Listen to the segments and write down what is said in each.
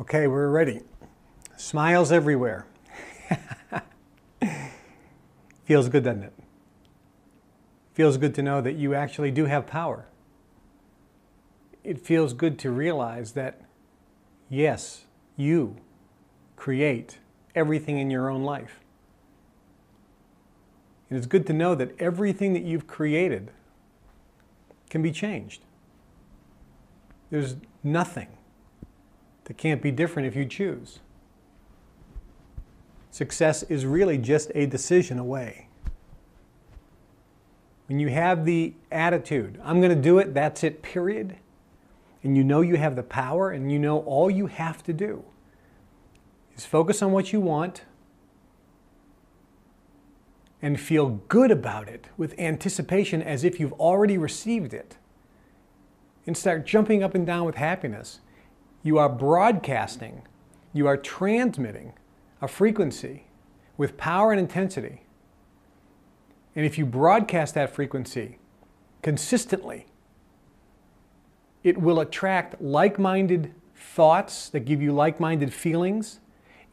Okay, we're ready. Smiles everywhere. Feels good, doesn't it? Feels good to know that you actually do have power. It feels good to realize that, yes, you create everything in your own life. And It is good to know that everything that you've created can be changed. There's nothing that can't be different if you choose. Success is really just a decision away. When you have the attitude, I'm going to do it, that's it, period, and you know you have the power and you know all you have to do is focus on what you want and feel good about it with anticipation as if you've already received it and start jumping up and down with happiness. You are broadcasting, you are transmitting a frequency with power and intensity. And if you broadcast that frequency consistently, it will attract like minded thoughts that give you like minded feelings,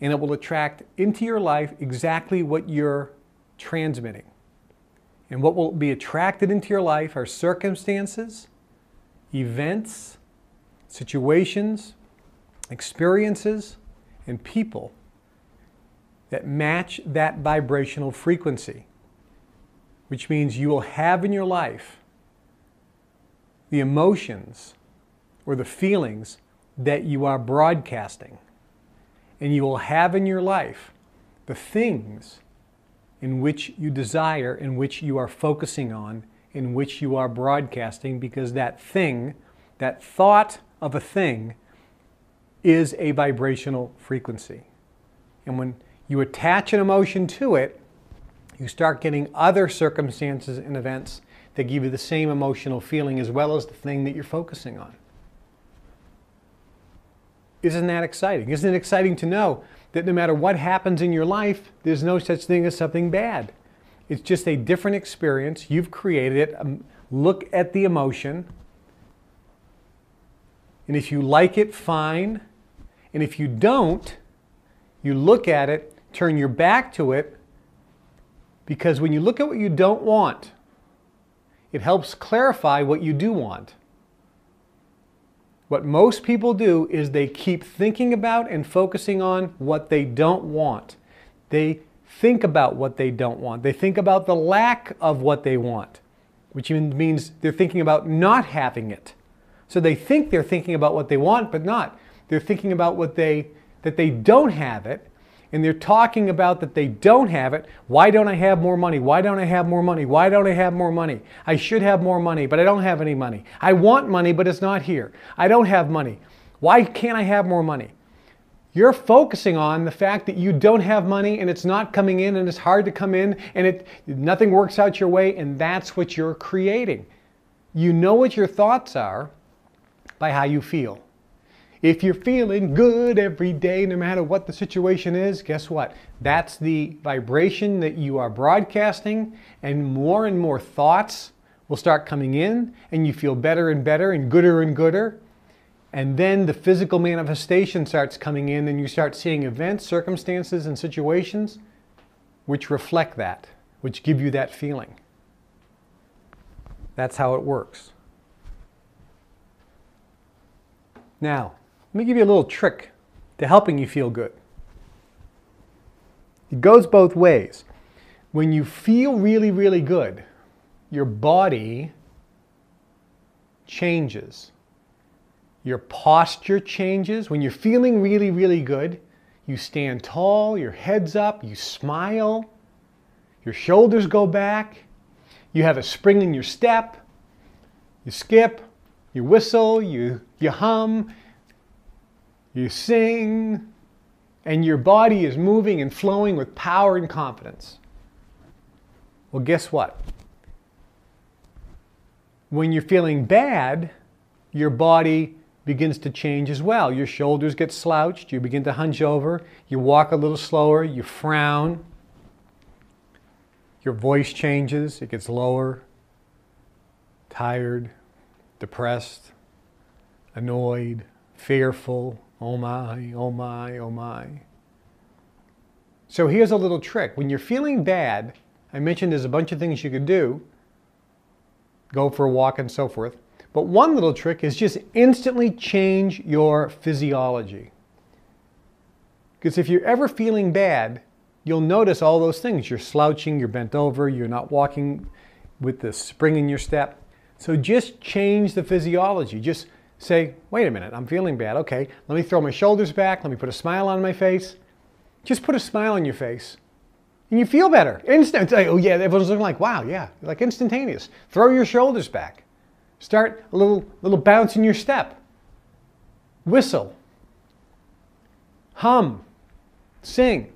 and it will attract into your life exactly what you're transmitting. And what will be attracted into your life are circumstances, events, situations, experiences, and people that match that vibrational frequency, which means you will have in your life the emotions or the feelings that you are broadcasting. And you will have in your life the things in which you desire, in which you are focusing on, in which you are broadcasting, because that thing, that thought of a thing, is a vibrational frequency. And when you attach an emotion to it, you start getting other circumstances and events that give you the same emotional feeling as well as the thing that you're focusing on. Isn't that exciting? Isn't it exciting to know that no matter what happens in your life, there's no such thing as something bad? It's just a different experience. You've created it. Um, look at the emotion. And if you like it, fine. And if you don't, you look at it, turn your back to it, because when you look at what you don't want, it helps clarify what you do want. What most people do is they keep thinking about and focusing on what they don't want. They think about what they don't want. They think about the lack of what they want, which means they're thinking about not having it. So they think they're thinking about what they want, but not. They're thinking about what they that they don't have it and they're talking about that they don't have it. Why don't I have more money? Why don't I have more money? Why don't I have more money? I should have more money, but I don't have any money. I want money, but it's not here. I don't have money. Why can't I have more money? You're focusing on the fact that you don't have money and it's not coming in and it's hard to come in and it nothing works out your way and that's what you're creating. You know what your thoughts are by how you feel. If you're feeling good every day, no matter what the situation is, guess what? That's the vibration that you are broadcasting, and more and more thoughts will start coming in, and you feel better and better and gooder and gooder. And then the physical manifestation starts coming in, and you start seeing events, circumstances, and situations which reflect that, which give you that feeling. That's how it works. Now, let me give you a little trick to helping you feel good. It goes both ways. When you feel really, really good, your body changes. Your posture changes. When you're feeling really, really good, you stand tall, your head's up, you smile, your shoulders go back, you have a spring in your step, you skip, you whistle, you, you hum, you sing, and your body is moving and flowing with power and confidence. Well, guess what? When you're feeling bad, your body begins to change as well. Your shoulders get slouched, you begin to hunch over, you walk a little slower, you frown. Your voice changes, it gets lower, tired, depressed, annoyed, fearful, Oh my, oh my, oh my. So here's a little trick. When you're feeling bad, I mentioned there's a bunch of things you could do go for a walk and so forth. But one little trick is just instantly change your physiology. Because if you're ever feeling bad, you'll notice all those things. You're slouching, you're bent over, you're not walking with the spring in your step. So just change the physiology. Just say, wait a minute, I'm feeling bad. Okay, let me throw my shoulders back. Let me put a smile on my face. Just put a smile on your face. And you feel better. Instant. Oh, yeah, everyone's looking like, wow, yeah, like instantaneous. Throw your shoulders back. Start a little, little bounce in your step. Whistle. Hum. Sing.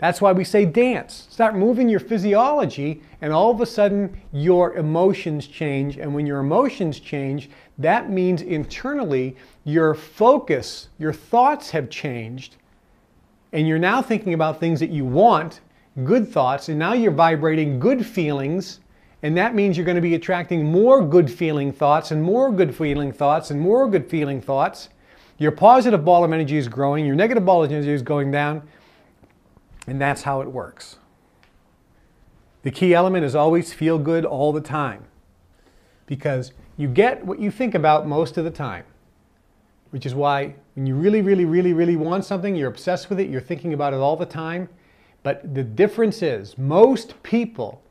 That's why we say dance. Start moving your physiology, and all of a sudden, your emotions change. And when your emotions change, that means internally your focus, your thoughts have changed, and you're now thinking about things that you want, good thoughts, and now you're vibrating good feelings. And that means you're going to be attracting more good feeling thoughts and more good feeling thoughts and more good feeling thoughts. Your positive ball of energy is growing, your negative ball of energy is going down, and that's how it works. The key element is always feel good all the time because you get what you think about most of the time, which is why when you really, really, really, really want something, you're obsessed with it, you're thinking about it all the time. But the difference is most people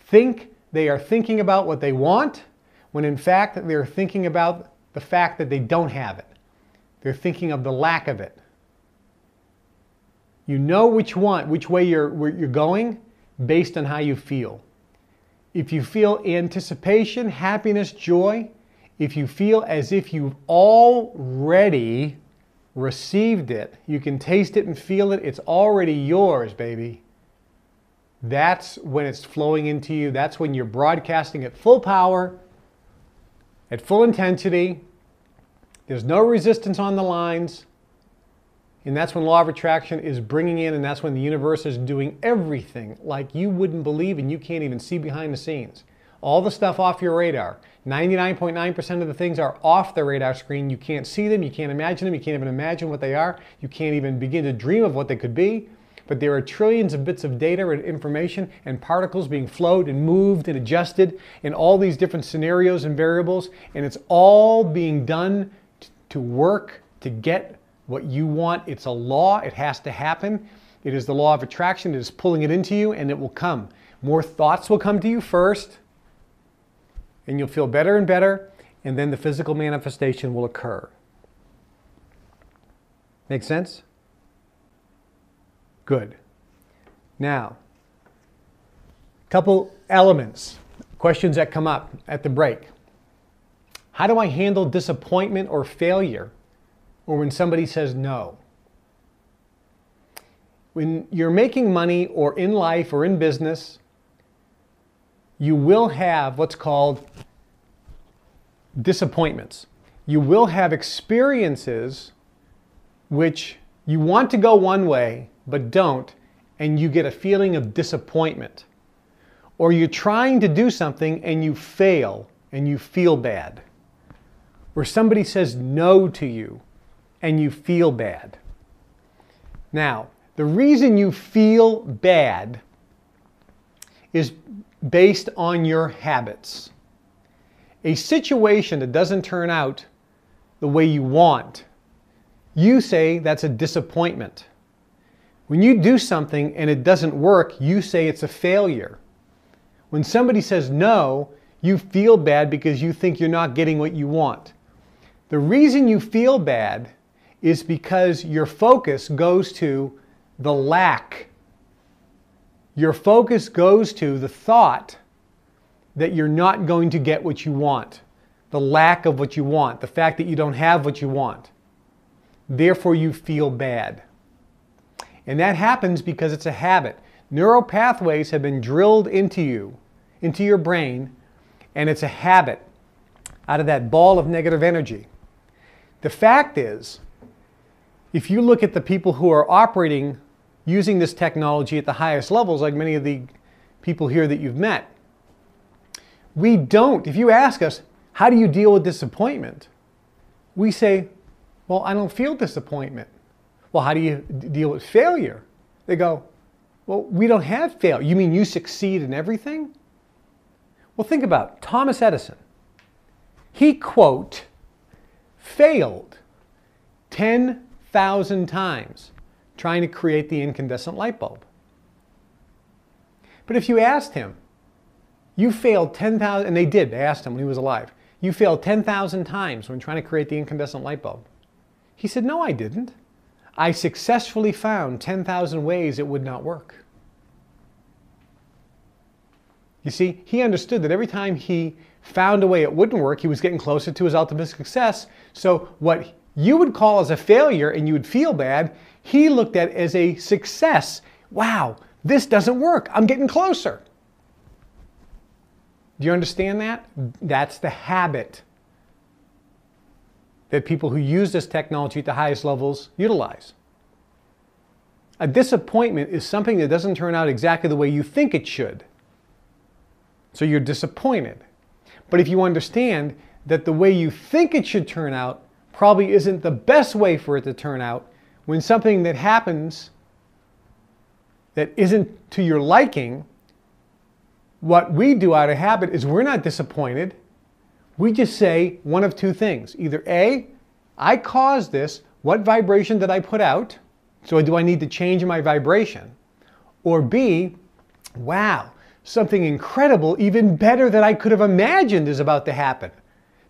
think they are thinking about what they want when in fact they're thinking about the fact that they don't have it. They're thinking of the lack of it. You know which one, which way you're, you're going based on how you feel. If you feel anticipation, happiness, joy, if you feel as if you've already received it, you can taste it and feel it, it's already yours, baby. That's when it's flowing into you. That's when you're broadcasting at full power, at full intensity. There's no resistance on the lines. And that's when law of attraction is bringing in, and that's when the universe is doing everything like you wouldn't believe and you can't even see behind the scenes. All the stuff off your radar. 99.9% of the things are off the radar screen. You can't see them, you can't imagine them, you can't even imagine what they are, you can't even begin to dream of what they could be. But there are trillions of bits of data and information and particles being flowed and moved and adjusted in all these different scenarios and variables, and it's all being done to work to get what you want. It's a law, it has to happen. It is the law of attraction, it is pulling it into you, and it will come. More thoughts will come to you first, and you'll feel better and better, and then the physical manifestation will occur. Make sense? Good. Now, couple elements, questions that come up at the break. How do I handle disappointment or failure or when somebody says no. When you're making money or in life or in business, you will have what's called disappointments. You will have experiences which you want to go one way but don't, and you get a feeling of disappointment. Or you're trying to do something and you fail and you feel bad. Or somebody says no to you and you feel bad. Now, the reason you feel bad is based on your habits. A situation that doesn't turn out the way you want, you say that's a disappointment. When you do something and it doesn't work, you say it's a failure. When somebody says no, you feel bad because you think you're not getting what you want. The reason you feel bad is because your focus goes to the lack. Your focus goes to the thought that you're not going to get what you want, the lack of what you want, the fact that you don't have what you want. Therefore, you feel bad. And that happens because it's a habit. Neural pathways have been drilled into you, into your brain, and it's a habit out of that ball of negative energy. The fact is, if you look at the people who are operating using this technology at the highest levels, like many of the people here that you've met, we don't. If you ask us, how do you deal with disappointment? We say, Well, I don't feel disappointment. Well, how do you deal with failure? They go, Well, we don't have failure. You mean you succeed in everything? Well, think about it. Thomas Edison. He, quote, failed 10,000 times trying to create the incandescent light bulb. But if you asked him, you failed 10,000, and they did, they asked him when he was alive, you failed 10,000 times when trying to create the incandescent light bulb. He said, No, I didn't. I successfully found 10,000 ways it would not work. You see, he understood that every time he found a way it wouldn't work, he was getting closer to his ultimate success. So, what you would call as a failure and you would feel bad, he looked at as a success. Wow, this doesn't work. I'm getting closer. Do you understand that? That's the habit that people who use this technology at the highest levels utilize. A disappointment is something that doesn't turn out exactly the way you think it should. So you're disappointed. But if you understand that the way you think it should turn out probably isn't the best way for it to turn out, when something that happens that isn't to your liking, what we do out of habit is we're not disappointed. We just say one of two things. Either A, I caused this. What vibration did I put out? So do I need to change my vibration? Or B, wow, something incredible, even better than I could have imagined is about to happen.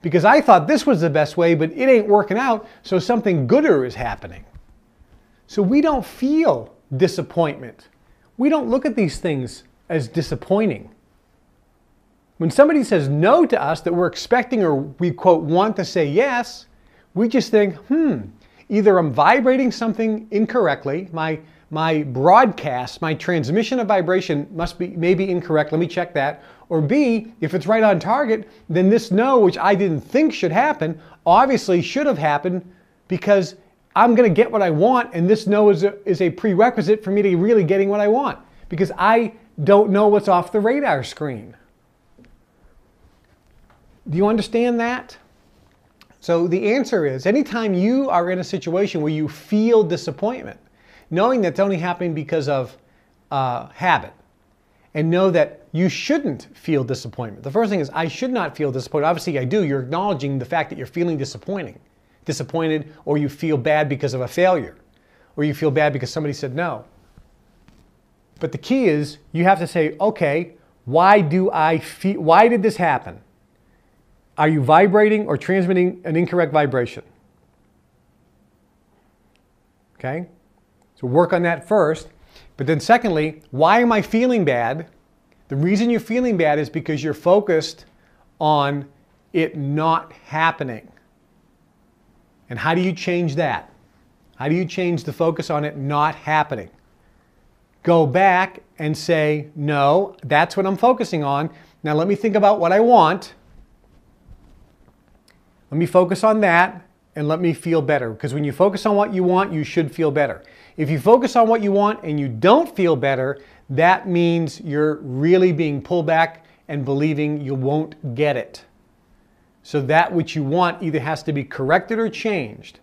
Because I thought this was the best way, but it ain't working out, so something gooder is happening. So we don't feel disappointment. We don't look at these things as disappointing. When somebody says no to us that we're expecting or we quote want to say yes, we just think, hmm, either I'm vibrating something incorrectly, my my broadcast, my transmission of vibration must be maybe incorrect. Let me check that. Or B, if it's right on target, then this no, which I didn't think should happen, obviously should have happened because I'm going to get what I want, and this no is a, is a prerequisite for me to really getting what I want because I don't know what's off the radar screen. Do you understand that? So the answer is anytime you are in a situation where you feel disappointment, knowing that's only happening because of uh, habit, and know that you shouldn't feel disappointment. The first thing is, I should not feel disappointed. Obviously, I do. You're acknowledging the fact that you're feeling disappointing, disappointed, or you feel bad because of a failure, or you feel bad because somebody said no. But the key is, you have to say, okay, why do I feel? Why did this happen? Are you vibrating or transmitting an incorrect vibration? Okay? So work on that first. But then, secondly, why am I feeling bad? The reason you're feeling bad is because you're focused on it not happening. And how do you change that? How do you change the focus on it not happening? Go back and say, no, that's what I'm focusing on. Now let me think about what I want. Let me focus on that and let me feel better. Because when you focus on what you want, you should feel better. If you focus on what you want and you don't feel better, that means you're really being pulled back and believing you won't get it. So that which you want either has to be corrected or changed,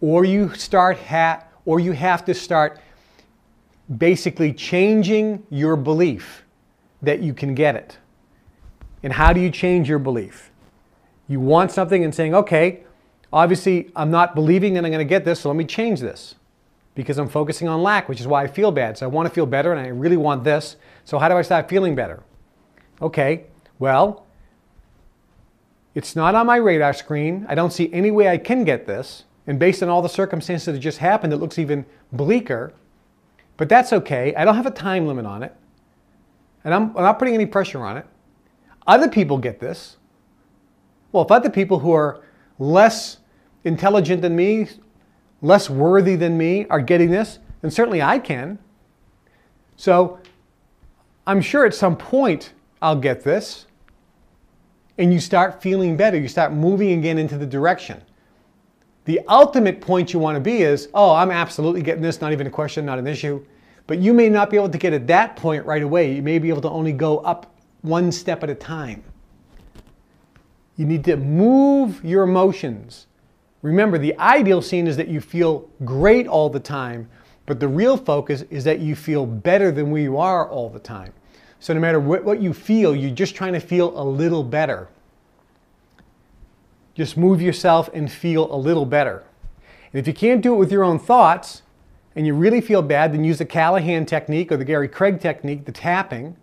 or you start ha- or you have to start basically changing your belief that you can get it. And how do you change your belief? You want something and saying, okay, obviously I'm not believing that I'm going to get this, so let me change this because I'm focusing on lack, which is why I feel bad. So I want to feel better and I really want this. So how do I start feeling better? Okay, well, it's not on my radar screen. I don't see any way I can get this. And based on all the circumstances that just happened, it looks even bleaker. But that's okay. I don't have a time limit on it. And I'm, I'm not putting any pressure on it. Other people get this. Well, if other people who are less intelligent than me less worthy than me are getting this, then certainly I can. So I'm sure at some point I'll get this. And you start feeling better. You start moving again into the direction. The ultimate point you want to be is, oh, I'm absolutely getting this, not even a question, not an issue. But you may not be able to get at that point right away. You may be able to only go up one step at a time. You need to move your emotions Remember, the ideal scene is that you feel great all the time, but the real focus is that you feel better than we are all the time. So no matter what, what you feel, you're just trying to feel a little better. Just move yourself and feel a little better. And if you can't do it with your own thoughts, and you really feel bad, then use the Callahan technique or the Gary Craig technique, the tapping.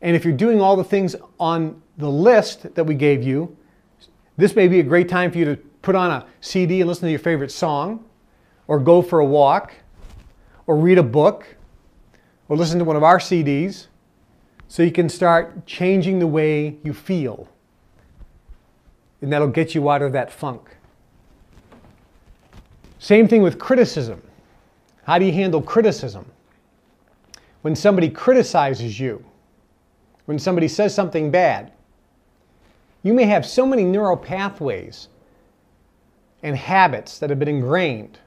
And if you're doing all the things on the list that we gave you, this may be a great time for you to put on a CD and listen to your favorite song, or go for a walk, or read a book, or listen to one of our CDs, so you can start changing the way you feel. And that'll get you out of that funk. Same thing with criticism. How do you handle criticism? When somebody criticizes you, when somebody says something bad, you may have so many neural pathways and habits that have been ingrained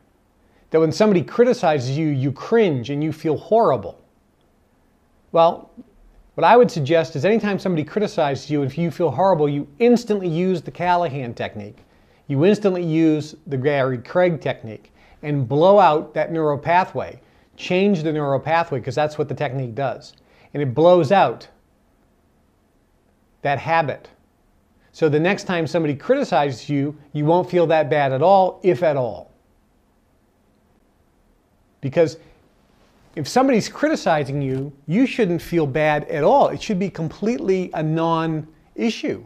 that when somebody criticizes you, you cringe and you feel horrible. Well, what I would suggest is anytime somebody criticizes you, if you feel horrible, you instantly use the Callahan technique. You instantly use the Gary Craig technique and blow out that neural pathway. Change the neural pathway because that's what the technique does. And it blows out that habit. So the next time somebody criticizes you, you won't feel that bad at all, if at all. Because if somebody's criticizing you, you shouldn't feel bad at all. It should be completely a non issue.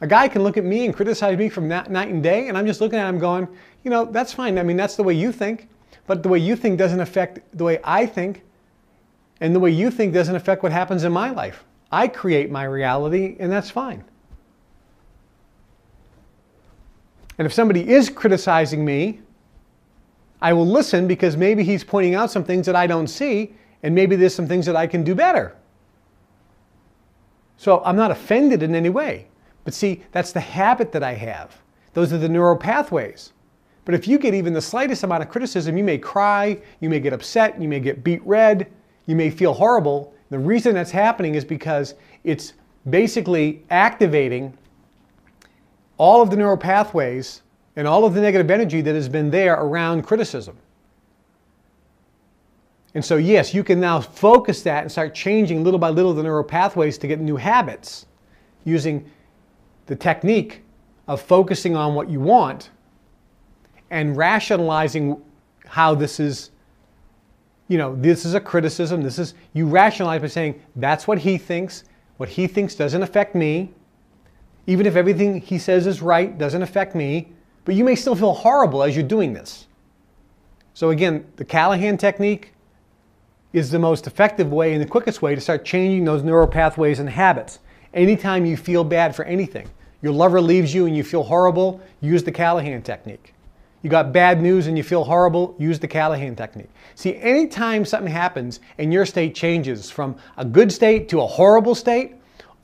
A guy can look at me and criticize me from night and day, and I'm just looking at him going, you know, that's fine. I mean, that's the way you think, but the way you think doesn't affect the way I think, and the way you think doesn't affect what happens in my life. I create my reality, and that's fine. And if somebody is criticizing me, I will listen because maybe he's pointing out some things that I don't see, and maybe there's some things that I can do better. So I'm not offended in any way. But see, that's the habit that I have. Those are the neural pathways. But if you get even the slightest amount of criticism, you may cry, you may get upset, you may get beet red, you may feel horrible. The reason that's happening is because it's basically activating all of the neural pathways and all of the negative energy that has been there around criticism. And so, yes, you can now focus that and start changing little by little the neural pathways to get new habits using the technique of focusing on what you want and rationalizing how this is you know this is a criticism. This is you rationalize by saying that's what he thinks. What he thinks doesn't affect me even if everything he says is right doesn't affect me but you may still feel horrible as you're doing this so again the callahan technique is the most effective way and the quickest way to start changing those neural pathways and habits anytime you feel bad for anything your lover leaves you and you feel horrible, use the Callahan technique. You got bad news and you feel horrible, use the Callahan technique. See, anytime something happens and your state changes from a good state to a horrible state,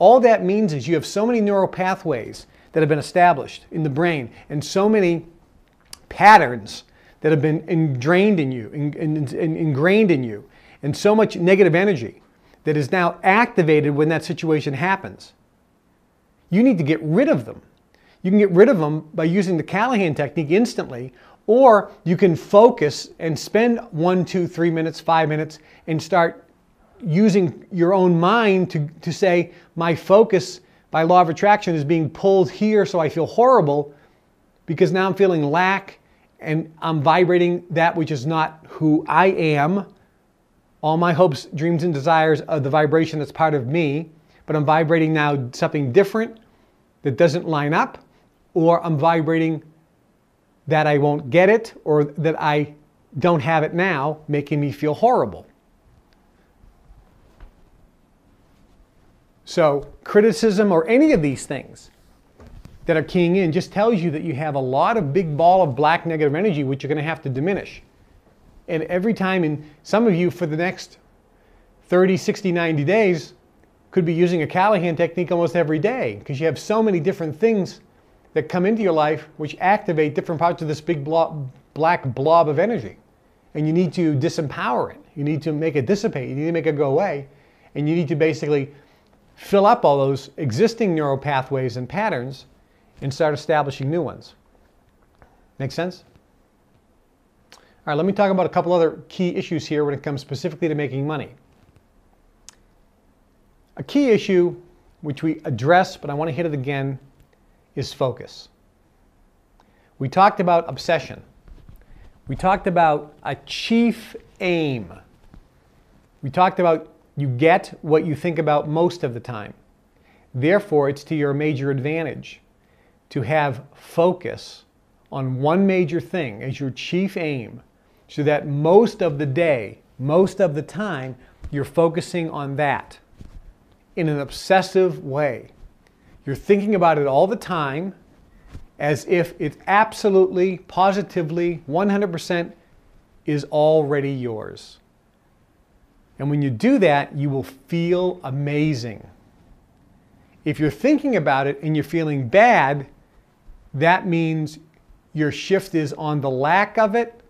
all that means is you have so many neural pathways that have been established in the brain and so many patterns that have been ingrained in you, ingrained in you, and so much negative energy that is now activated when that situation happens. You need to get rid of them. You can get rid of them by using the Callahan technique instantly, or you can focus and spend one, two, three minutes, five minutes, and start using your own mind to, to say, my focus by law of attraction is being pulled here, so I feel horrible because now I'm feeling lack and I'm vibrating that which is not who I am. All my hopes, dreams, and desires are the vibration that's part of me, but I'm vibrating now something different that doesn't line up, or I'm vibrating that I won't get it or that I don't have it now, making me feel horrible. So, criticism or any of these things that are keying in just tells you that you have a lot of big ball of black negative energy, which you're going to have to diminish. And every time, in some of you for the next 30, 60, 90 days, could be using a Callahan technique almost every day because you have so many different things that come into your life which activate different parts of this big blob, black blob of energy. And you need to disempower it. You need to make it dissipate. You need to make it go away. And you need to basically fill up all those existing neural pathways and patterns and start establishing new ones. Make sense? All right, let me talk about a couple other key issues here when it comes specifically to making money. A key issue, which we address, but I want to hit it again, is focus. We talked about obsession. We talked about a chief aim. We talked about you get what you think about most of the time. Therefore, it's to your major advantage to have focus on one major thing as your chief aim so that most of the day, most of the time, you're focusing on that in an obsessive way. You're thinking about it all the time as if it absolutely, positively, 100% is already yours. And when you do that, you will feel amazing. If you're thinking about it and you're feeling bad, that means your shift is on the lack of it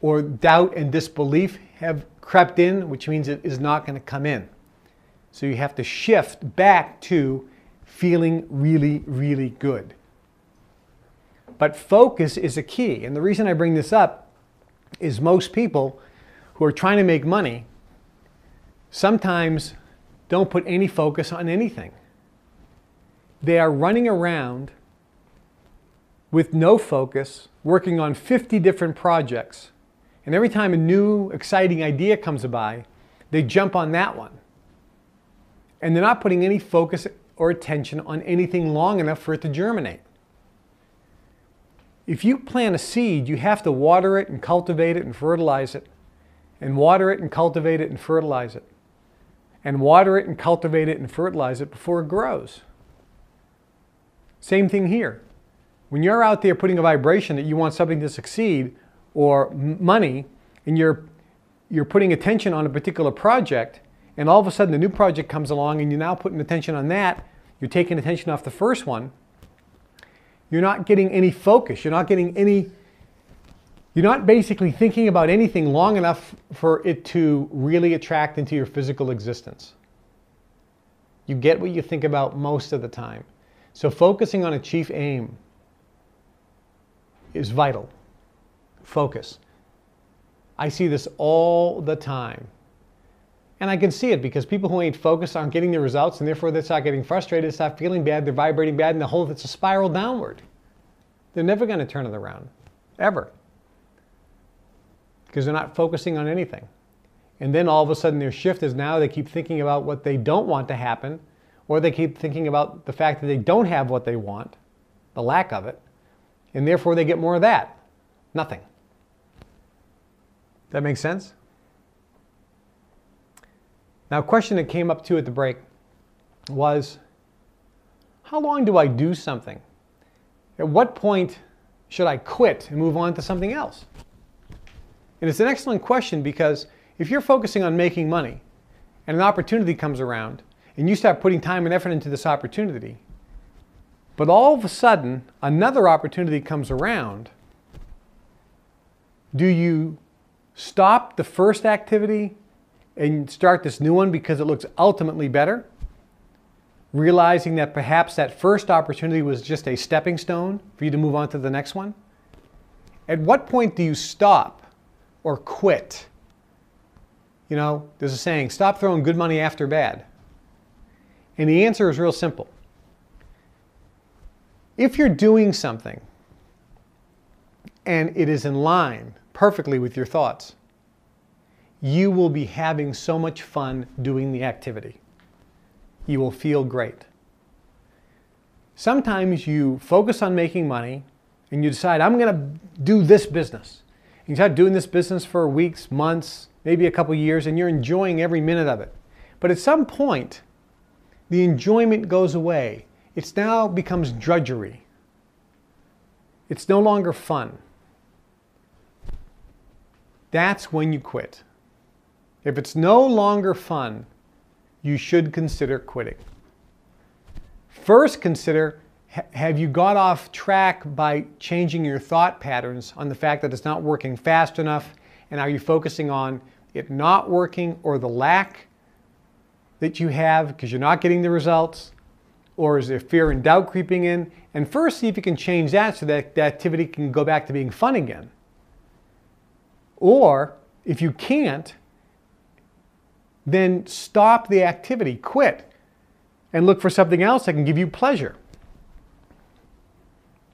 or doubt and disbelief have crept in, which means it is not going to come in. So you have to shift back to feeling really, really good. But focus is a key. And the reason I bring this up is most people who are trying to make money sometimes don't put any focus on anything. They are running around with no focus, working on 50 different projects. And every time a new exciting idea comes by, they jump on that one. And they're not putting any focus or attention on anything long enough for it to germinate. If you plant a seed, you have to water it and cultivate it and fertilize it, and water it and cultivate it and fertilize it, and water it and cultivate it and fertilize it before it grows. Same thing here. When you're out there putting a vibration that you want something to succeed or money, and you're, you're putting attention on a particular project, and all of a sudden the new project comes along and you're now putting attention on that, you're taking attention off the first one, you're not getting any focus. You're not getting any, you're not basically thinking about anything long enough for it to really attract into your physical existence. You get what you think about most of the time. So focusing on a chief aim is vital. Focus. I see this all the time. And I can see it because people who ain't focused aren't getting the results and therefore they start getting frustrated, start feeling bad, they're vibrating bad, and the whole it's a spiral downward. They're never going to turn it around. Ever. Because they're not focusing on anything. And then all of a sudden their shift is now they keep thinking about what they don't want to happen, or they keep thinking about the fact that they don't have what they want, the lack of it, and therefore they get more of that. Nothing. That makes sense? Now, a question that came up too at the break was how long do I do something? At what point should I quit and move on to something else? And it's an excellent question because if you're focusing on making money and an opportunity comes around and you start putting time and effort into this opportunity, but all of a sudden another opportunity comes around, do you stop the first activity and start this new one because it looks ultimately better, realizing that perhaps that first opportunity was just a stepping stone for you to move on to the next one? At what point do you stop or quit? You know, there's a saying stop throwing good money after bad. And the answer is real simple. If you're doing something and it is in line perfectly with your thoughts, you will be having so much fun doing the activity. You will feel great. Sometimes you focus on making money and you decide, I'm going to do this business. You start doing this business for weeks, months, maybe a couple years, and you're enjoying every minute of it. But at some point, the enjoyment goes away. It now becomes drudgery. It's no longer fun. That's when you quit. If it's no longer fun, you should consider quitting. First, consider have you got off track by changing your thought patterns on the fact that it's not working fast enough? And are you focusing on it not working or the lack that you have because you're not getting the results? Or is there fear and doubt creeping in? And first, see if you can change that so that the activity can go back to being fun again. Or if you can't, then stop the activity, quit, and look for something else that can give you pleasure.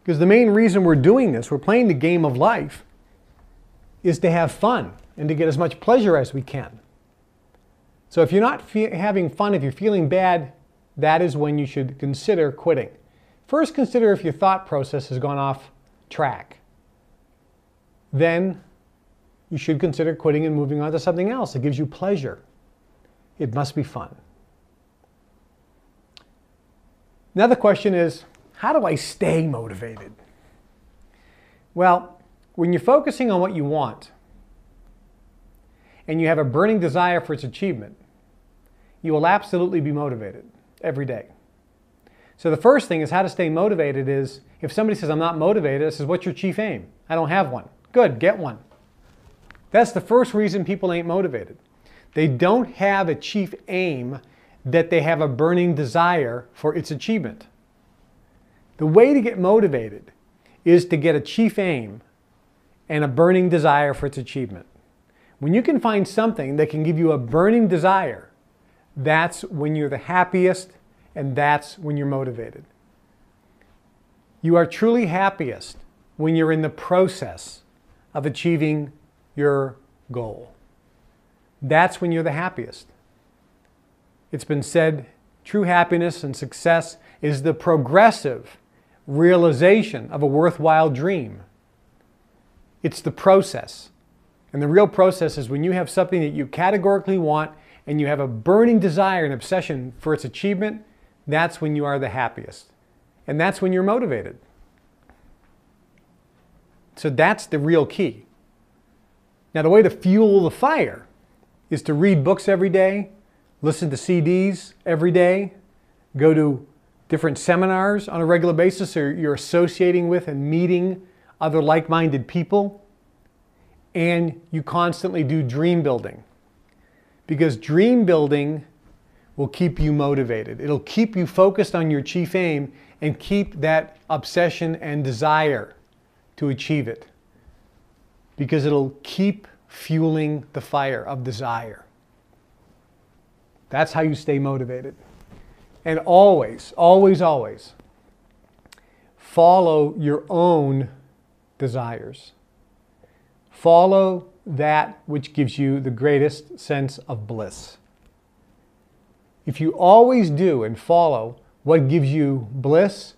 Because the main reason we're doing this, we're playing the game of life, is to have fun and to get as much pleasure as we can. So if you're not fe- having fun, if you're feeling bad, that is when you should consider quitting. First, consider if your thought process has gone off track. Then you should consider quitting and moving on to something else that gives you pleasure. It must be fun. Now the question is how do I stay motivated? Well, when you're focusing on what you want and you have a burning desire for its achievement, you will absolutely be motivated every day. So the first thing is how to stay motivated is if somebody says, I'm not motivated, I says, What's your chief aim? I don't have one. Good, get one. That's the first reason people ain't motivated. They don't have a chief aim that they have a burning desire for its achievement. The way to get motivated is to get a chief aim and a burning desire for its achievement. When you can find something that can give you a burning desire, that's when you're the happiest and that's when you're motivated. You are truly happiest when you're in the process of achieving your goal. That's when you're the happiest. It's been said true happiness and success is the progressive realization of a worthwhile dream. It's the process. And the real process is when you have something that you categorically want and you have a burning desire and obsession for its achievement, that's when you are the happiest. And that's when you're motivated. So that's the real key. Now, the way to fuel the fire is to read books every day, listen to CDs every day, go to different seminars on a regular basis, or you're associating with and meeting other like minded people, and you constantly do dream building. Because dream building will keep you motivated. It'll keep you focused on your chief aim and keep that obsession and desire to achieve it. Because it'll keep fueling the fire of desire. That's how you stay motivated. And always, always, always follow your own desires. Follow that which gives you the greatest sense of bliss. If you always do and follow what gives you bliss,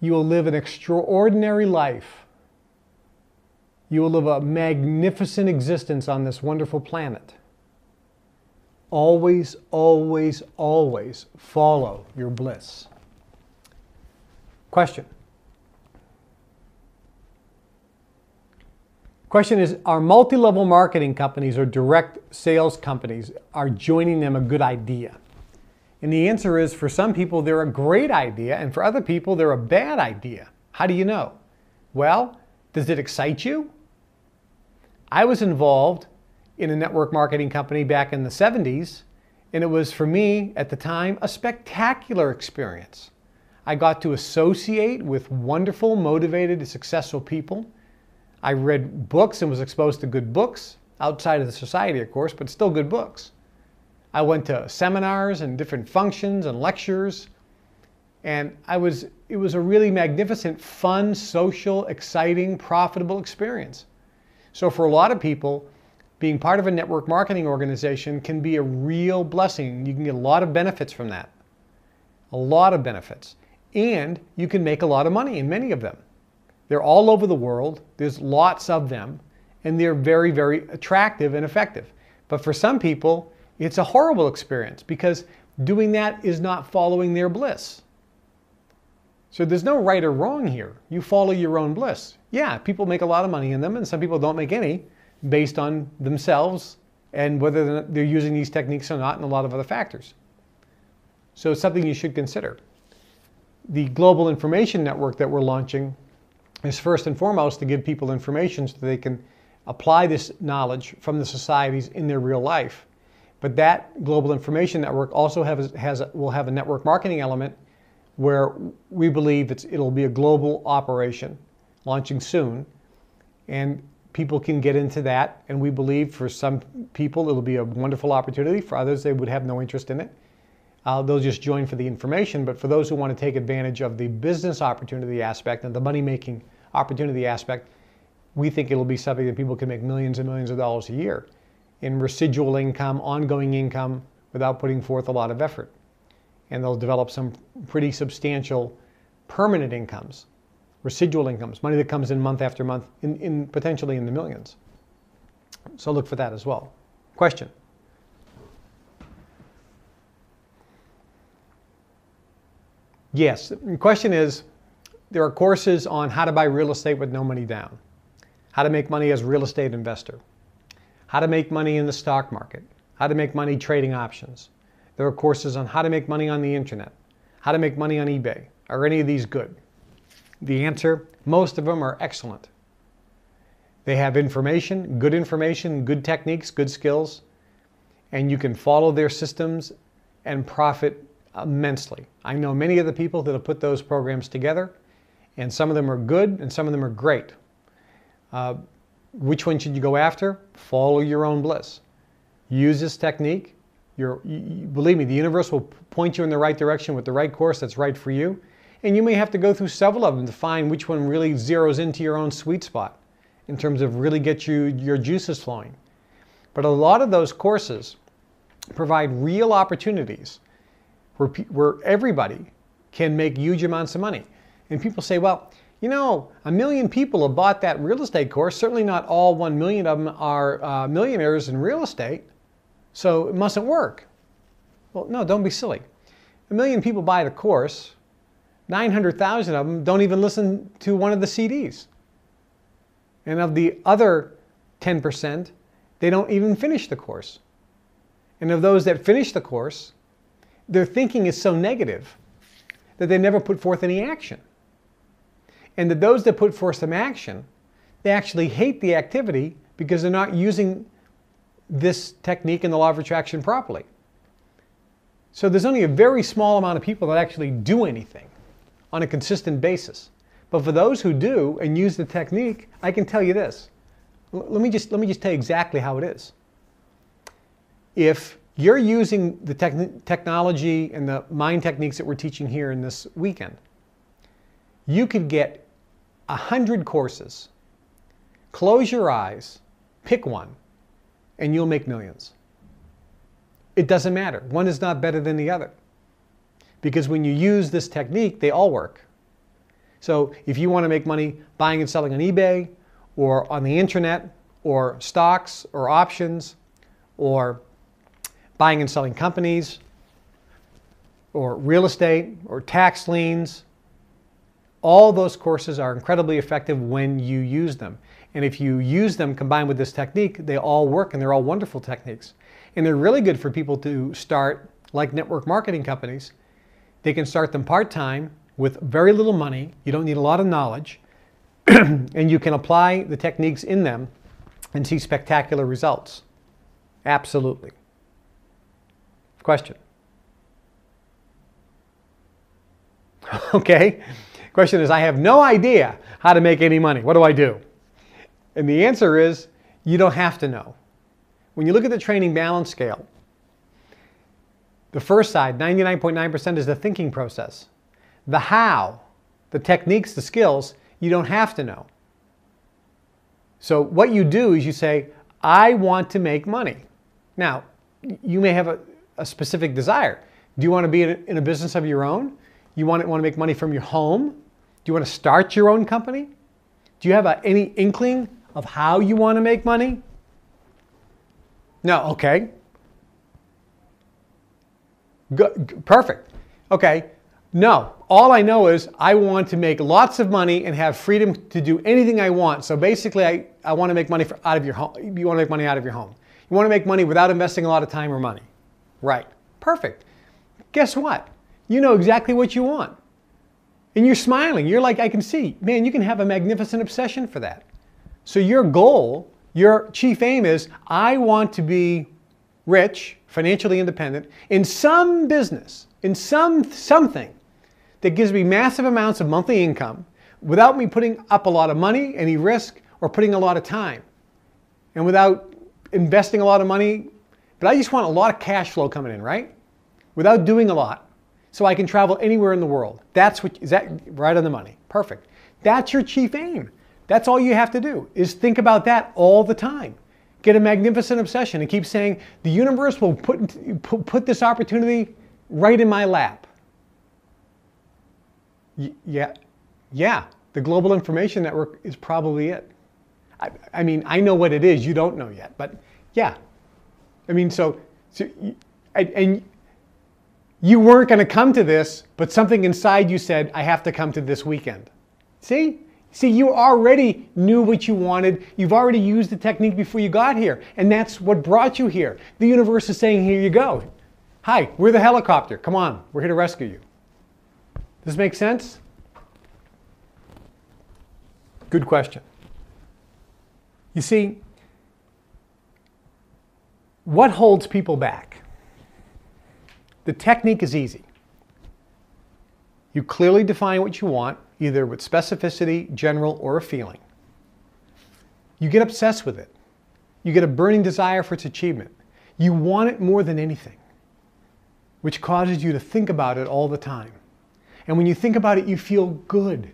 you will live an extraordinary life. You will live a magnificent existence on this wonderful planet. Always, always, always follow your bliss. Question. Question is Are multi level marketing companies or direct sales companies are joining them a good idea? And the answer is for some people, they're a great idea, and for other people, they're a bad idea. How do you know? Well, does it excite you? I was involved in a network marketing company back in the 70s, and it was for me at the time a spectacular experience. I got to associate with wonderful, motivated, successful people. I read books and was exposed to good books, outside of the society, of course, but still good books. I went to seminars and different functions and lectures, and I was, it was a really magnificent, fun, social, exciting, profitable experience. So, for a lot of people, being part of a network marketing organization can be a real blessing. You can get a lot of benefits from that. A lot of benefits. And you can make a lot of money in many of them. They're all over the world, there's lots of them, and they're very, very attractive and effective. But for some people, it's a horrible experience because doing that is not following their bliss. So there's no right or wrong here. You follow your own bliss. Yeah, people make a lot of money in them, and some people don't make any based on themselves and whether they're using these techniques or not, and a lot of other factors. So it's something you should consider. The global information network that we're launching is first and foremost to give people information so they can apply this knowledge from the societies in their real life. But that global information network also has, has will have a network marketing element where we believe it'll be a global operation launching soon. And people can get into that. And we believe for some people it'll be a wonderful opportunity. For others, they would have no interest in it. Uh, they'll just join for the information. But for those who want to take advantage of the business opportunity aspect and the money making opportunity aspect, we think it'll be something that people can make millions and millions of dollars a year in residual income, ongoing income, without putting forth a lot of effort. And they'll develop some pretty substantial permanent incomes, residual incomes, money that comes in month after month, in, in potentially in the millions. So look for that as well. Question? Yes, the question is, there are courses on how to buy real estate with no money down, how to make money as a real estate investor, how to make money in the stock market, how to make money trading options. There are courses on how to make money on the internet, how to make money on eBay. Are any of these good? The answer, most of them are excellent. They have information, good information, good techniques, good skills, and you can follow their systems and profit immensely. I know many of the people that have put those programs together, and some of them are good and some of them are great. Uh, which one should you go after? Follow your own bliss use this technique. You're, you, believe me, the universe will point you in the right direction with the right course that's right for you. And you may have to go through several of them to find which one really zeroes into your own sweet spot in terms of really get you your juices flowing. But a lot of those courses provide real opportunities where, where everybody can make huge amounts of money. And people say, well, you know, a million people have bought that real estate course. Certainly not all one million of them are uh, millionaires in real estate. So it mustn't work. Well, no, don't be silly. A million people buy the course, 900,000 of them don't even listen to one of the CDs. And of the other 10%, they don't even finish the course. And of those that finish the course, their thinking is so negative that they never put forth any action. And that those that put forth some action, they actually hate the activity because they're not using this technique in the law of attraction properly. So there's only a very small amount of people that actually do anything on a consistent basis. But for those who do and use the technique, I can tell you this. L- let me just let me just tell you exactly how it is. If you're using the te- technology and the mind techniques that we're teaching here in this weekend, you could get a hundred courses. Close your eyes, pick one, and you'll make millions. It doesn't matter. One is not better than the other. Because when you use this technique, they all work. So if you want to make money buying and selling on eBay or on the internet or stocks or options or buying and selling companies or real estate or tax liens, all those courses are incredibly effective when you use them. And if you use them combined with this technique, they all work and they're all wonderful techniques. And they're really good for people to start, like network marketing companies. They can start them part time with very little money. You don't need a lot of knowledge. and you can apply the techniques in them and see spectacular results. Absolutely. Question? okay. Question is I have no idea how to make any money. What do I do? And the answer is you don't have to know. When you look at the training balance scale, the first side, 99.9%, is the thinking process. The how, the techniques, the skills, you don't have to know. So what you do is you say, I want to make money. Now, you may have a, a specific desire. Do you want to be in a, in a business of your own? You want to, want to make money from your home? Do you want to start your own company? Do you have a, any inkling of how you want to make money? No, okay. Perfect. Okay. No, all I know is I want to make lots of money and have freedom to do anything I want. So basically, I, I want to make money for, out of your home. You want to make money out of your home. You want to make money without investing a lot of time or money. Right. Perfect. Guess what? You know exactly what you want. And you're smiling. You're like, I can see, man, you can have a magnificent obsession for that. So your goal, your chief aim is I want to be rich, financially independent in some business, in some something that gives me massive amounts of monthly income without me putting up a lot of money, any risk, or putting a lot of time. And without investing a lot of money, but I just want a lot of cash flow coming in, right? Without doing a lot. So I can travel anywhere in the world. That's what is that right on the money. Perfect. That's your chief aim. That's all you have to do is think about that all the time. Get a magnificent obsession and keep saying, the universe will put, put, put this opportunity right in my lap. Y- yeah, yeah, the Global Information Network is probably it. I, I, mean, I know what it is, you don't know yet, but yeah. I mean, so, so and, and you weren't going to come to this, but something inside you said, I have to come to this weekend. See? See, you already knew what you wanted. You've already used the technique before you got here. And that's what brought you here. The universe is saying, here you go. Hi, we're the helicopter. Come on, we're here to rescue you. Does this make sense? Good question. You see, what holds people back? The technique is easy. You clearly define what you want, either with specificity, general, or a feeling. You get obsessed with it. You get a burning desire for its achievement. You want it more than anything, which causes you to think about it all the time. And when you think about it, you feel good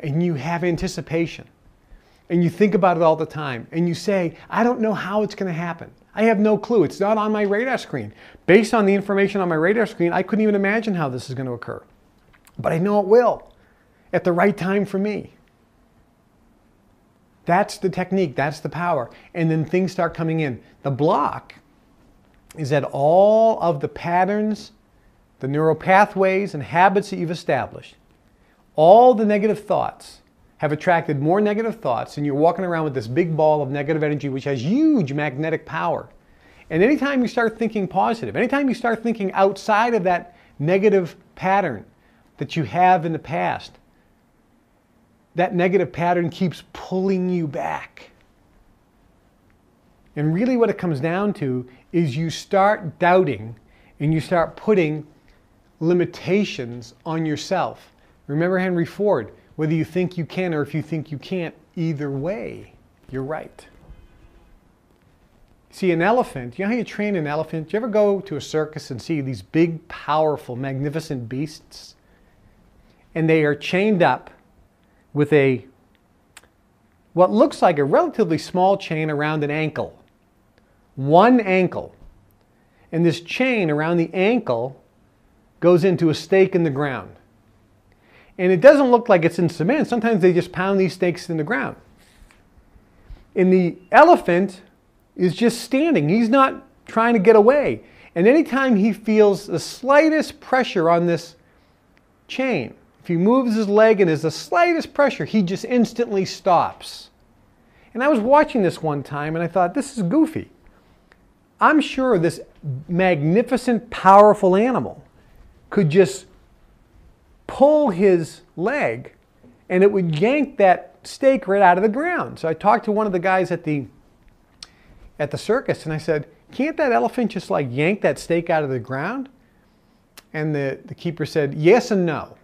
and you have anticipation and you think about it all the time and you say, I don't know how it's going to happen. I have no clue. It's not on my radar screen. Based on the information on my radar screen, I couldn't even imagine how this is going to occur. But I know it will at the right time for me. That's the technique, that's the power. And then things start coming in. The block is that all of the patterns, the neural pathways, and habits that you've established, all the negative thoughts have attracted more negative thoughts, and you're walking around with this big ball of negative energy, which has huge magnetic power. And anytime you start thinking positive, anytime you start thinking outside of that negative pattern that you have in the past, that negative pattern keeps pulling you back. And really, what it comes down to is you start doubting and you start putting limitations on yourself. Remember Henry Ford whether you think you can or if you think you can't, either way, you're right. See, an elephant, you know how you train an elephant? Do you ever go to a circus and see these big, powerful, magnificent beasts? And they are chained up with a what looks like a relatively small chain around an ankle. One ankle. And this chain around the ankle goes into a stake in the ground. And it doesn't look like it's in cement. Sometimes they just pound these stakes in the ground. And the elephant is just standing. He's not trying to get away. And anytime he feels the slightest pressure on this chain, he moves his leg and there's the slightest pressure, he just instantly stops. And I was watching this one time and I thought, this is goofy. I'm sure this magnificent, powerful animal could just pull his leg and it would yank that stake right out of the ground. So I talked to one of the guys at the at the circus and I said, can't that elephant just like yank that stake out of the ground? And the, the keeper said, yes and no.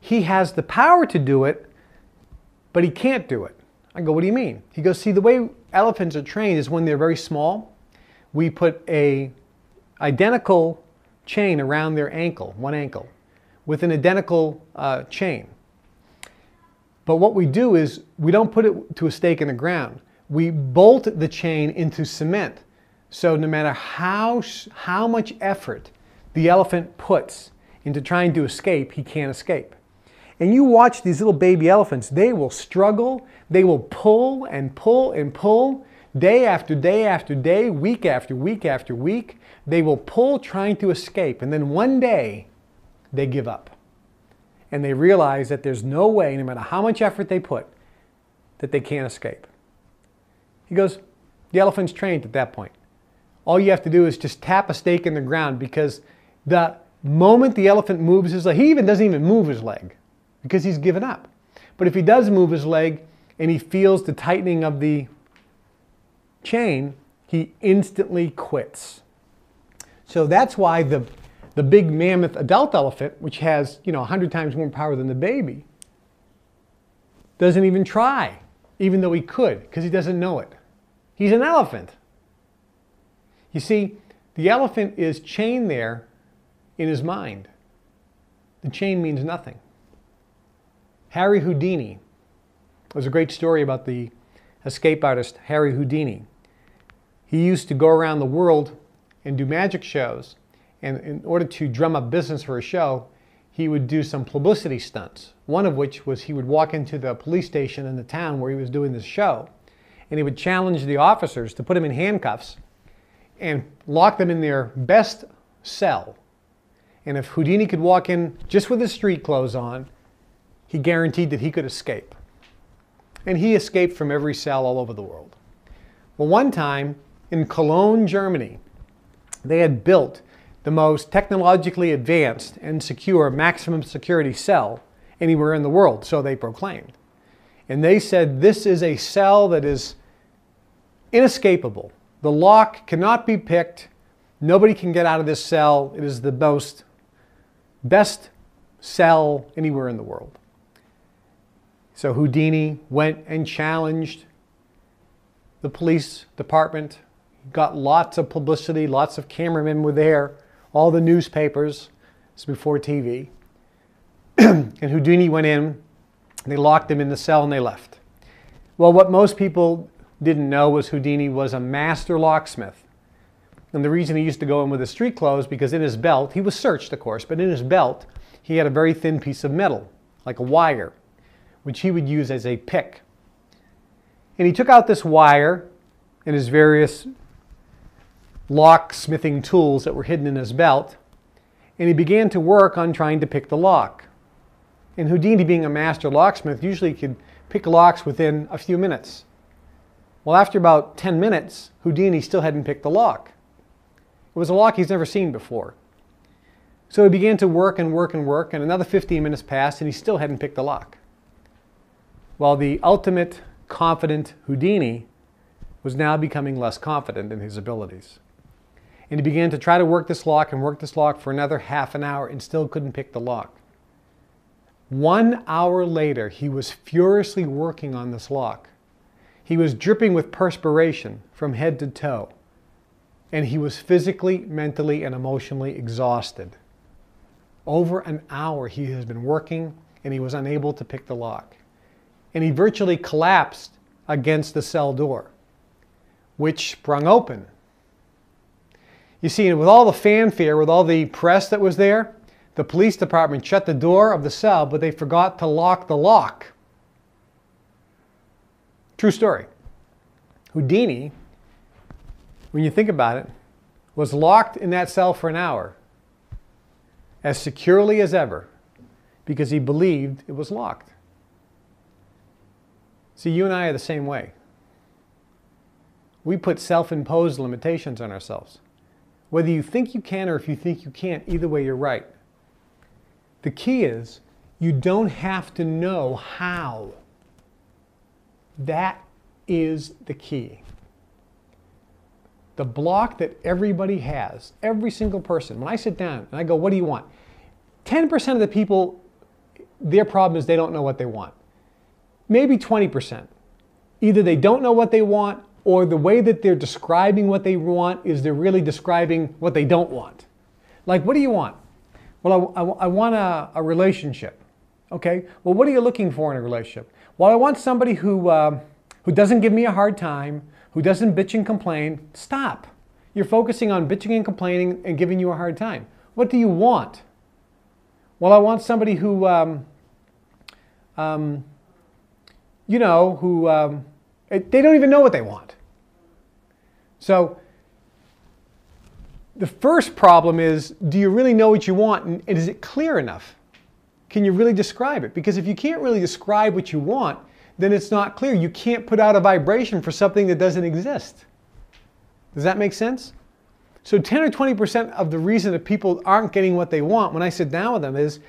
He has the power to do it, but he can't do it. I go, what do you mean? He goes, see, the way elephants are trained is when they're very small, we put a identical chain around their ankle, one ankle, with an identical uh, chain. But what we do is we don't put it to a stake in the ground. We bolt the chain into cement. So no matter how, how much effort the elephant puts into trying to escape, he can't escape. And you watch these little baby elephants, they will struggle, they will pull and pull and pull day after day after day, week after week after week. They will pull trying to escape. And then one day, they give up. And they realize that there's no way, no matter how much effort they put, that they can't escape. He goes, The elephant's trained at that point. All you have to do is just tap a stake in the ground because the moment the elephant moves his leg, he even doesn't even move his leg because he's given up. But if he does move his leg and he feels the tightening of the chain, he instantly quits. So that's why the, the big mammoth adult elephant, which has, you know, 100 times more power than the baby, doesn't even try, even though he could, because he doesn't know it. He's an elephant. You see, the elephant is chained there in his mind. The chain means nothing. Harry Houdini was a great story about the escape artist Harry Houdini. He used to go around the world and do magic shows. And in order to drum up business for a show, he would do some publicity stunts. One of which was he would walk into the police station in the town where he was doing this show, and he would challenge the officers to put him in handcuffs and lock them in their best cell. And if Houdini could walk in just with his street clothes on, he guaranteed that he could escape. And he escaped from every cell all over the world. Well, one time in Cologne, Germany, they had built the most technologically advanced and secure maximum security cell anywhere in the world, so they proclaimed. And they said this is a cell that is inescapable. The lock cannot be picked. Nobody can get out of this cell. It is the most best cell anywhere in the world. So Houdini went and challenged the police department, got lots of publicity, lots of cameramen were there, all the newspapers. It's before TV. and Houdini went in, they locked him in the cell and they left. Well, what most people didn't know was Houdini was a master locksmith. And the reason he used to go in with his street clothes, because in his belt, he was searched, of course, but in his belt, he had a very thin piece of metal, like a wire, which he would use as a pick. And he took out this wire and his various locksmithing tools that were hidden in his belt, and he began to work on trying to pick the lock. And Houdini, being a master locksmith, usually could pick locks within a few minutes. Well, after about 10 minutes, Houdini still hadn't picked the lock. It was a lock he's never seen before. So he began to work and work and work, and another 15 minutes passed, and he still hadn't picked the lock. While the ultimate confident Houdini was now becoming less confident in his abilities. And he began to try to work this lock and work this lock for another half an hour and still couldn't pick the lock. One hour later, he was furiously working on this lock. He was dripping with perspiration from head to toe, and he was physically, mentally, and emotionally exhausted. Over an hour he has been working, and he was unable to pick the lock. And he virtually collapsed against the cell door, which sprung open you see, with all the fanfare, with all the press that was there, the police department shut the door of the cell, but they forgot to lock the lock. True story. Houdini, when you think about it, was locked in that cell for an hour as securely as ever because he believed it was locked. See, you and I are the same way. We put self imposed limitations on ourselves. Whether you think you can or if you think you can't, either way, you're right. The key is you don't have to know how. That is the key. The block that everybody has, every single person, when I sit down and I go, What do you want? 10% of the people, their problem is they don't know what they want. Maybe 20%. Either they don't know what they want or the way that they're describing what they want is they're really describing what they don't want. Like, what do you want? Well, I, I, I want a, a, relationship. Okay, well, what are you looking for in a relationship? Well, I want somebody who, uh, who doesn't give me a hard time, who doesn't bitch and complain. Stop. You're focusing on bitching and complaining and giving you a hard time. What do you want? Well, I want somebody who, um, um, you know, who um, they don't even know what they want. So the first problem is do you really know what you want and is it clear enough? Can you really describe it? Because if you can't really describe what you want, then it's not clear. You can't put out a vibration for something that doesn't exist. Does that make sense? So 10 or 20% of the reason that people aren't getting what they want when I sit down with them is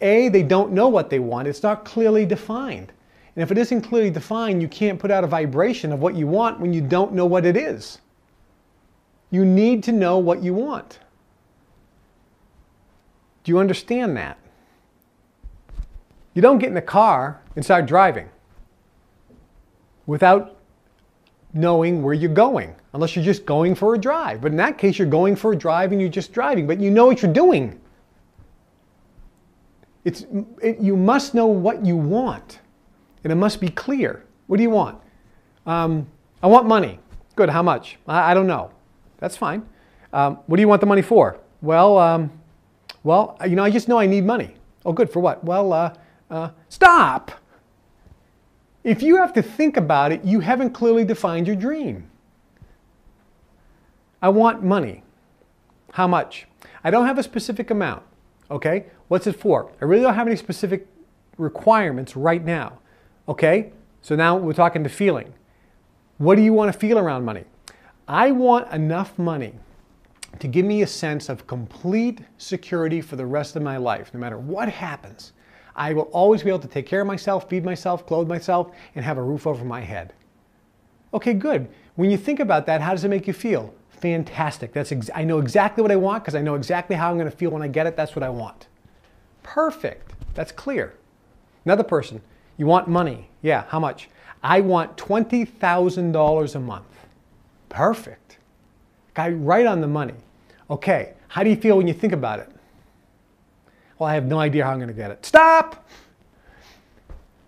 A, they don't know what they want. It's not clearly defined. And if it isn't clearly defined, you can't put out a vibration of what you want when you don't know what it is. You need to know what you want. Do you understand that? You don't get in the car and start driving without knowing where you're going, unless you're just going for a drive. But in that case, you're going for a drive and you're just driving, but you know what you're doing. It's, it, you must know what you want, and it must be clear. What do you want? Um, I want money. Good, how much? I, I don't know. That's fine. Um, what do you want the money for? Well, um, well, you know, I just know I need money. Oh, good, for what? Well, uh, uh, stop! If you have to think about it, you haven't clearly defined your dream. I want money. How much? I don't have a specific amount. Okay? What's it for? I really don't have any specific requirements right now. Okay? So now we're talking to feeling. What do you want to feel around money? I want enough money to give me a sense of complete security for the rest of my life, no matter what happens. I will always be able to take care of myself, feed myself, clothe myself, and have a roof over my head. Okay, good. When you think about that, how does it make you feel? Fantastic. That's ex- I know exactly what I want because I know exactly how I'm going to feel when I get it. That's what I want. Perfect. That's clear. Another person, you want money. Yeah, how much? I want $20,000 a month. Perfect. Guy right on the money. Okay, how do you feel when you think about it? Well, I have no idea how I'm going to get it. Stop!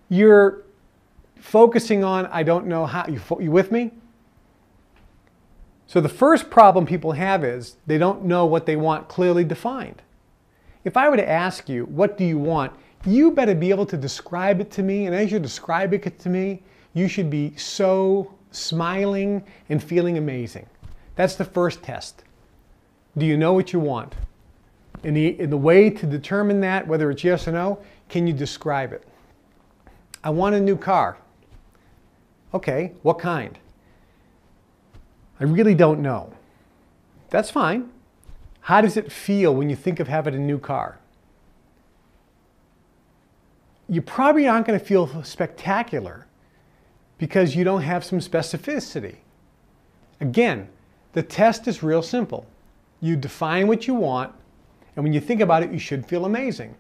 You're focusing on, I don't know how. You, you with me? So the first problem people have is they don't know what they want clearly defined. If I were to ask you, what do you want? You better be able to describe it to me. And as you're describing it to me, you should be so smiling and feeling amazing. That's the first test. Do you know what you want? In the, in the way to determine that, whether it's yes or no, can you describe it? I want a new car. Okay, what kind? I really don't know. That's fine. How does it feel when you think of having a new car? You probably aren't going to feel spectacular because you don't have some specificity. Again, the test is real simple. You define what you want, and when you think about it, you should feel amazing.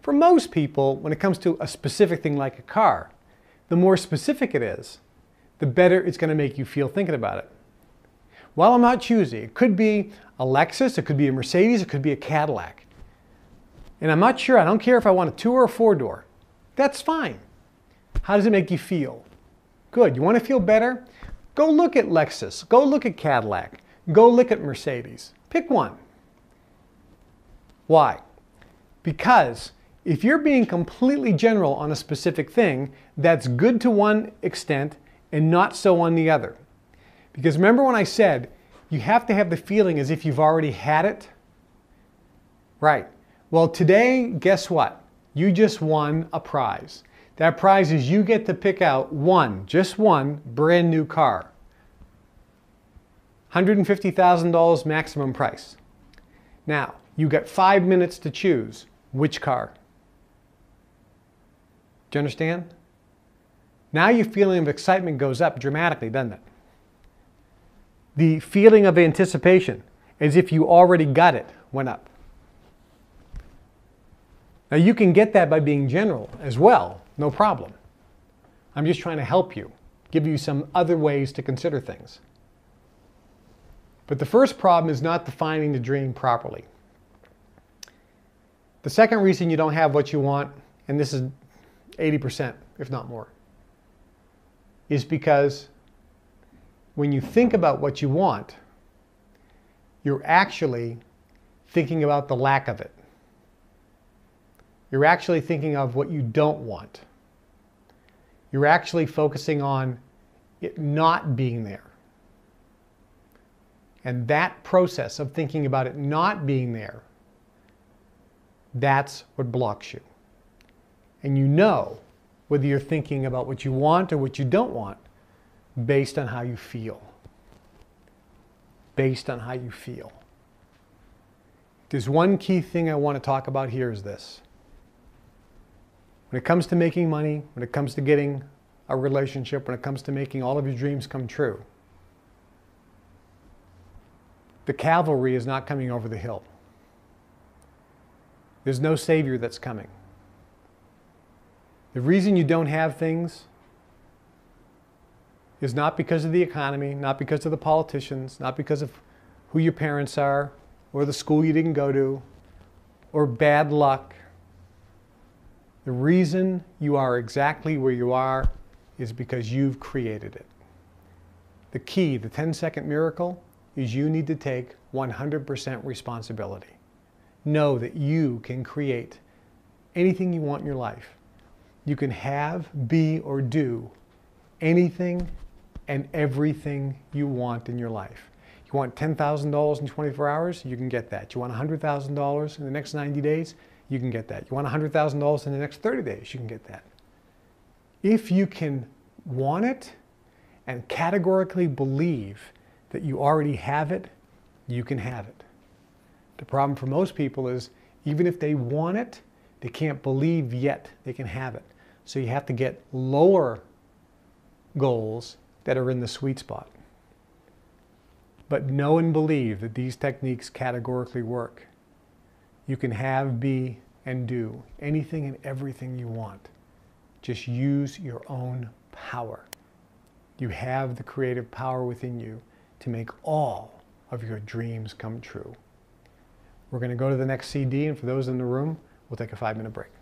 For most people, when it comes to a specific thing like a car, the more specific it is, the better it's going to make you feel thinking about it. Well, I'm not choosy. It could be a Lexus, it could be a Mercedes, it could be a Cadillac. And I'm not sure, I don't care if I want a two or a four door. That's fine. How does it make you feel? Good. You want to feel better? Go look at Lexus. Go look at Cadillac. Go look at Mercedes. Pick one. Why? Because if you're being completely general on a specific thing, that's good to one extent and not so on the other. Because remember when I said you have to have the feeling as if you've already had it? Right. Well, today, guess what? You just won a prize. That prize is you get to pick out one, just one, brand new car. $150,000 maximum price. Now, you got five minutes to choose which car. Do you understand? Now your feeling of excitement goes up dramatically, doesn't it? The feeling of anticipation, as if you already got it, went up. Now you can get that by being general as well, no problem. I'm just trying to help you, give you some other ways to consider things. But the first problem is not defining the dream properly. The second reason you don't have what you want, and this is 80%, if not more, is because when you think about what you want, you're actually thinking about the lack of it. You're actually thinking of what you don't want. You're actually focusing on it not being there. And that process of thinking about it not being there, that's what blocks you. And you know whether you're thinking about what you want or what you don't want based on how you feel. Based on how you feel. There's one key thing I want to talk about here is this. When it comes to making money, when it comes to getting a relationship, when it comes to making all of your dreams come true, the cavalry is not coming over the hill. There's no Savior that's coming. The reason you don't have things is not because of the economy, not because of the politicians, not because of who your parents are, or the school you didn't go to, or bad luck. The reason you are exactly where you are is because you've created it. The key, the 10 second miracle, is you need to take 100% responsibility. Know that you can create anything you want in your life. You can have, be, or do anything and everything you want in your life. You want $10,000 in 24 hours? You can get that. You want $100,000 in the next 90 days? You can get that. You want $100,000 in the next 30 days? You can get that. If you can want it and categorically believe that you already have it, you can have it. The problem for most people is even if they want it, they can't believe yet they can have it. So you have to get lower goals that are in the sweet spot. But know and believe that these techniques categorically work. You can have, be, and do anything and everything you want. Just use your own power. You have the creative power within you to make all of your dreams come true. We're going to go to the next CD, and for those in the room, we'll take a five minute break.